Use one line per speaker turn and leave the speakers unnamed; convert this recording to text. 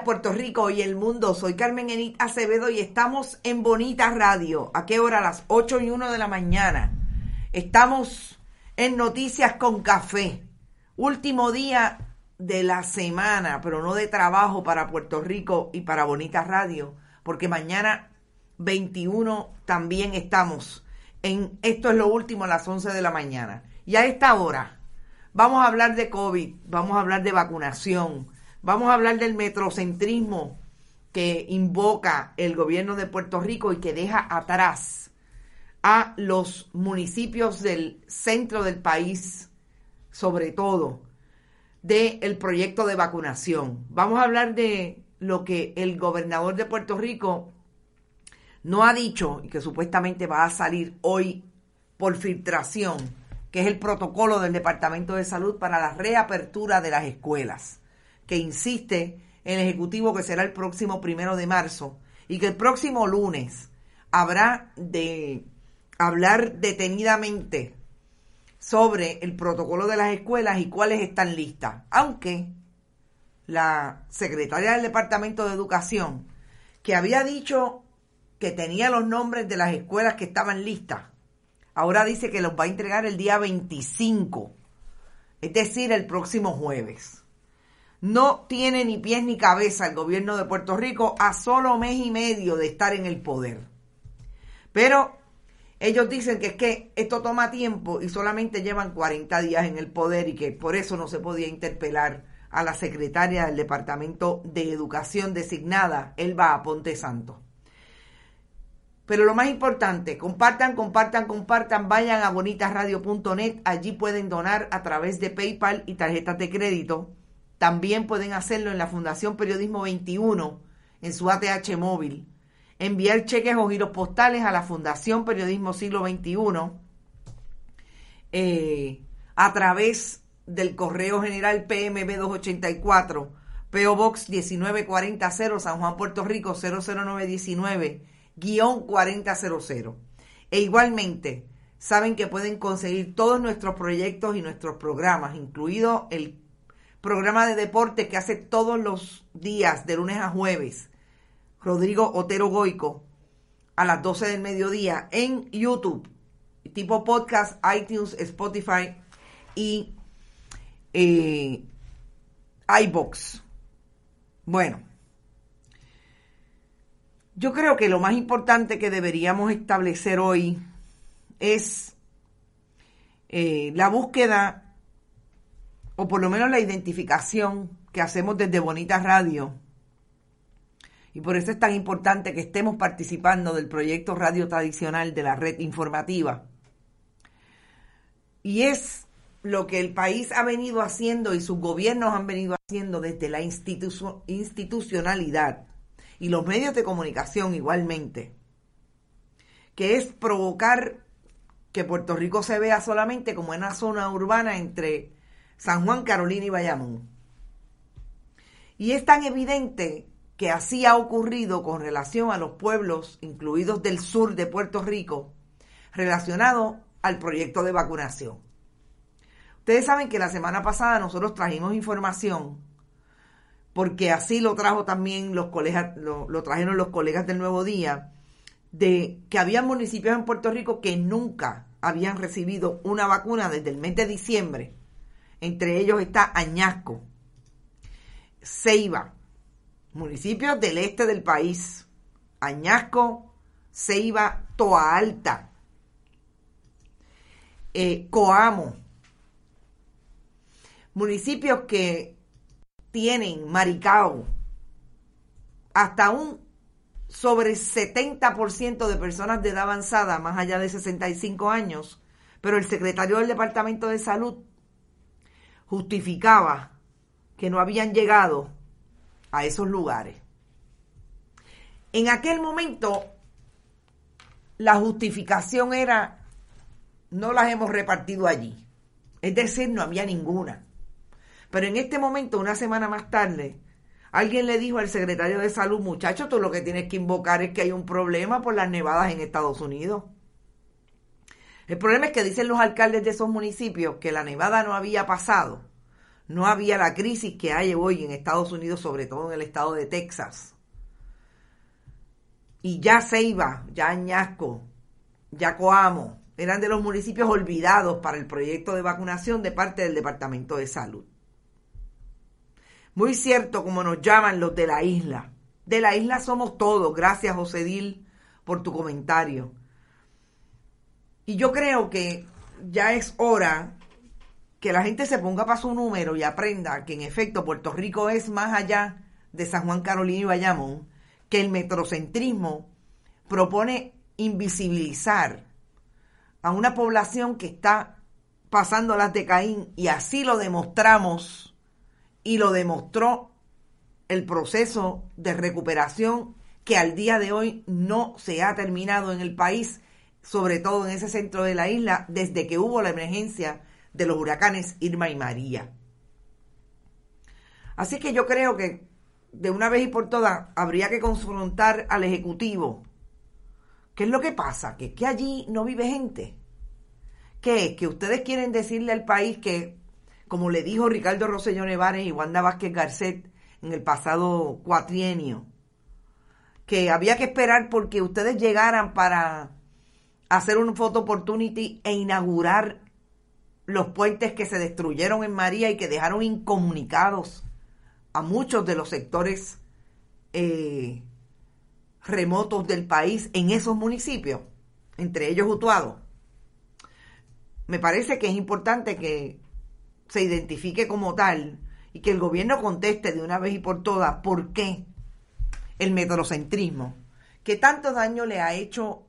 Puerto Rico y el mundo. Soy Carmen Enit Acevedo y estamos en Bonita Radio. ¿A qué hora? A las 8 y 1 de la mañana. Estamos en Noticias con Café. Último día de la semana, pero no de trabajo para Puerto Rico y para Bonita Radio, porque mañana 21 también estamos en Esto es lo último a las 11 de la mañana. Y a esta hora vamos a hablar de COVID, vamos a hablar de vacunación, vamos a hablar del metrocentrismo que invoca el gobierno de Puerto Rico y que deja atrás a los municipios del centro del país, sobre todo del proyecto de vacunación. Vamos a hablar de lo que el gobernador de Puerto Rico no ha dicho y que supuestamente va a salir hoy por filtración, que es el protocolo del Departamento de Salud para la reapertura de las escuelas, que insiste el Ejecutivo que será el próximo primero de marzo y que el próximo lunes habrá de hablar detenidamente sobre el protocolo de las escuelas y cuáles están listas. Aunque la secretaria del Departamento de Educación, que había dicho que tenía los nombres de las escuelas que estaban listas, ahora dice que los va a entregar el día 25, es decir, el próximo jueves. No tiene ni pies ni cabeza el gobierno de Puerto Rico a solo mes y medio de estar en el poder. Pero ellos dicen que es que esto toma tiempo y solamente llevan 40 días en el poder y que por eso no se podía interpelar a la secretaria del Departamento de Educación designada, Elba Aponte Santos. Pero lo más importante, compartan, compartan, compartan, vayan a bonitasradio.net, allí pueden donar a través de PayPal y tarjetas de crédito. También pueden hacerlo en la Fundación Periodismo 21, en su ATH móvil. Enviar cheques o giros postales a la Fundación Periodismo Siglo XXI eh, a través del correo general PMB 284, PO Box 19400, San Juan, Puerto Rico 00919 guion 4000. E igualmente, saben que pueden conseguir todos nuestros proyectos y nuestros programas, incluido el programa de deporte que hace todos los días, de lunes a jueves, Rodrigo Otero Goico, a las 12 del mediodía en YouTube, tipo podcast, iTunes, Spotify y eh, iBox. Bueno, yo creo que lo más importante que deberíamos establecer hoy es eh, la búsqueda, o por lo menos la identificación que hacemos desde Bonita Radio. Y por eso es tan importante que estemos participando del proyecto radio tradicional de la red informativa. Y es lo que el país ha venido haciendo y sus gobiernos han venido haciendo desde la institu institucionalidad y los medios de comunicación igualmente, que es provocar que Puerto Rico se vea solamente como una zona urbana entre San Juan, Carolina y Bayamón. Y es tan evidente que así ha ocurrido con relación a los pueblos, incluidos del sur de Puerto Rico, relacionado al proyecto de vacunación. Ustedes saben que la semana pasada nosotros trajimos información, porque así lo trajo también los colegas, lo, lo trajeron los colegas del Nuevo Día, de que había municipios en Puerto Rico que nunca habían recibido una vacuna desde el mes de diciembre. Entre ellos está Añasco, Ceiba, municipios del este del país, Añasco, Ceiba, Toa Alta, eh, Coamo, municipios que tienen Maricao. Hasta un sobre 70% de personas de edad avanzada, más allá de 65 años, pero el secretario del Departamento de Salud justificaba que no habían llegado a esos lugares. En aquel momento, la justificación era, no las hemos repartido allí. Es decir, no había ninguna. Pero en este momento, una semana más tarde, alguien le dijo al secretario de salud, muchacho, tú lo que tienes que invocar es que hay un problema por las nevadas en Estados Unidos. El problema es que dicen los alcaldes de esos municipios que la nevada no había pasado, no había la crisis que hay hoy en Estados Unidos, sobre todo en el estado de Texas. Y ya Ceiba, ya Añasco, ya Coamo, eran de los municipios olvidados para el proyecto de vacunación de parte del Departamento de Salud. Muy cierto como nos llaman los de la isla. De la isla somos todos. Gracias, José Dil, por tu comentario. Y yo creo que ya es hora que la gente se ponga para su número y aprenda que en efecto Puerto Rico es más allá de San Juan Carolina y Bayamón, que el metrocentrismo propone invisibilizar a una población que está pasando las de Caín y así lo demostramos y lo demostró el proceso de recuperación que al día de hoy no se ha terminado en el país, sobre todo en ese centro de la isla, desde que hubo la emergencia de los huracanes Irma y María. Así que yo creo que de una vez y por todas habría que confrontar al Ejecutivo. ¿Qué es lo que pasa? Que, allí no vive gente. ¿Qué es? Que ustedes quieren decirle al país que como le dijo Ricardo Rosselló Nevares y Wanda Vázquez Garcet en el pasado cuatrienio, que había que esperar porque ustedes llegaran para hacer un photo opportunity e inaugurar los puentes que se destruyeron en María y que dejaron incomunicados a muchos de los sectores eh, remotos del país en esos municipios, entre ellos Utuado. Me parece que es importante que se identifique como tal y que el gobierno conteste de una vez y por todas por qué el metrocentrismo, que tanto daño le ha hecho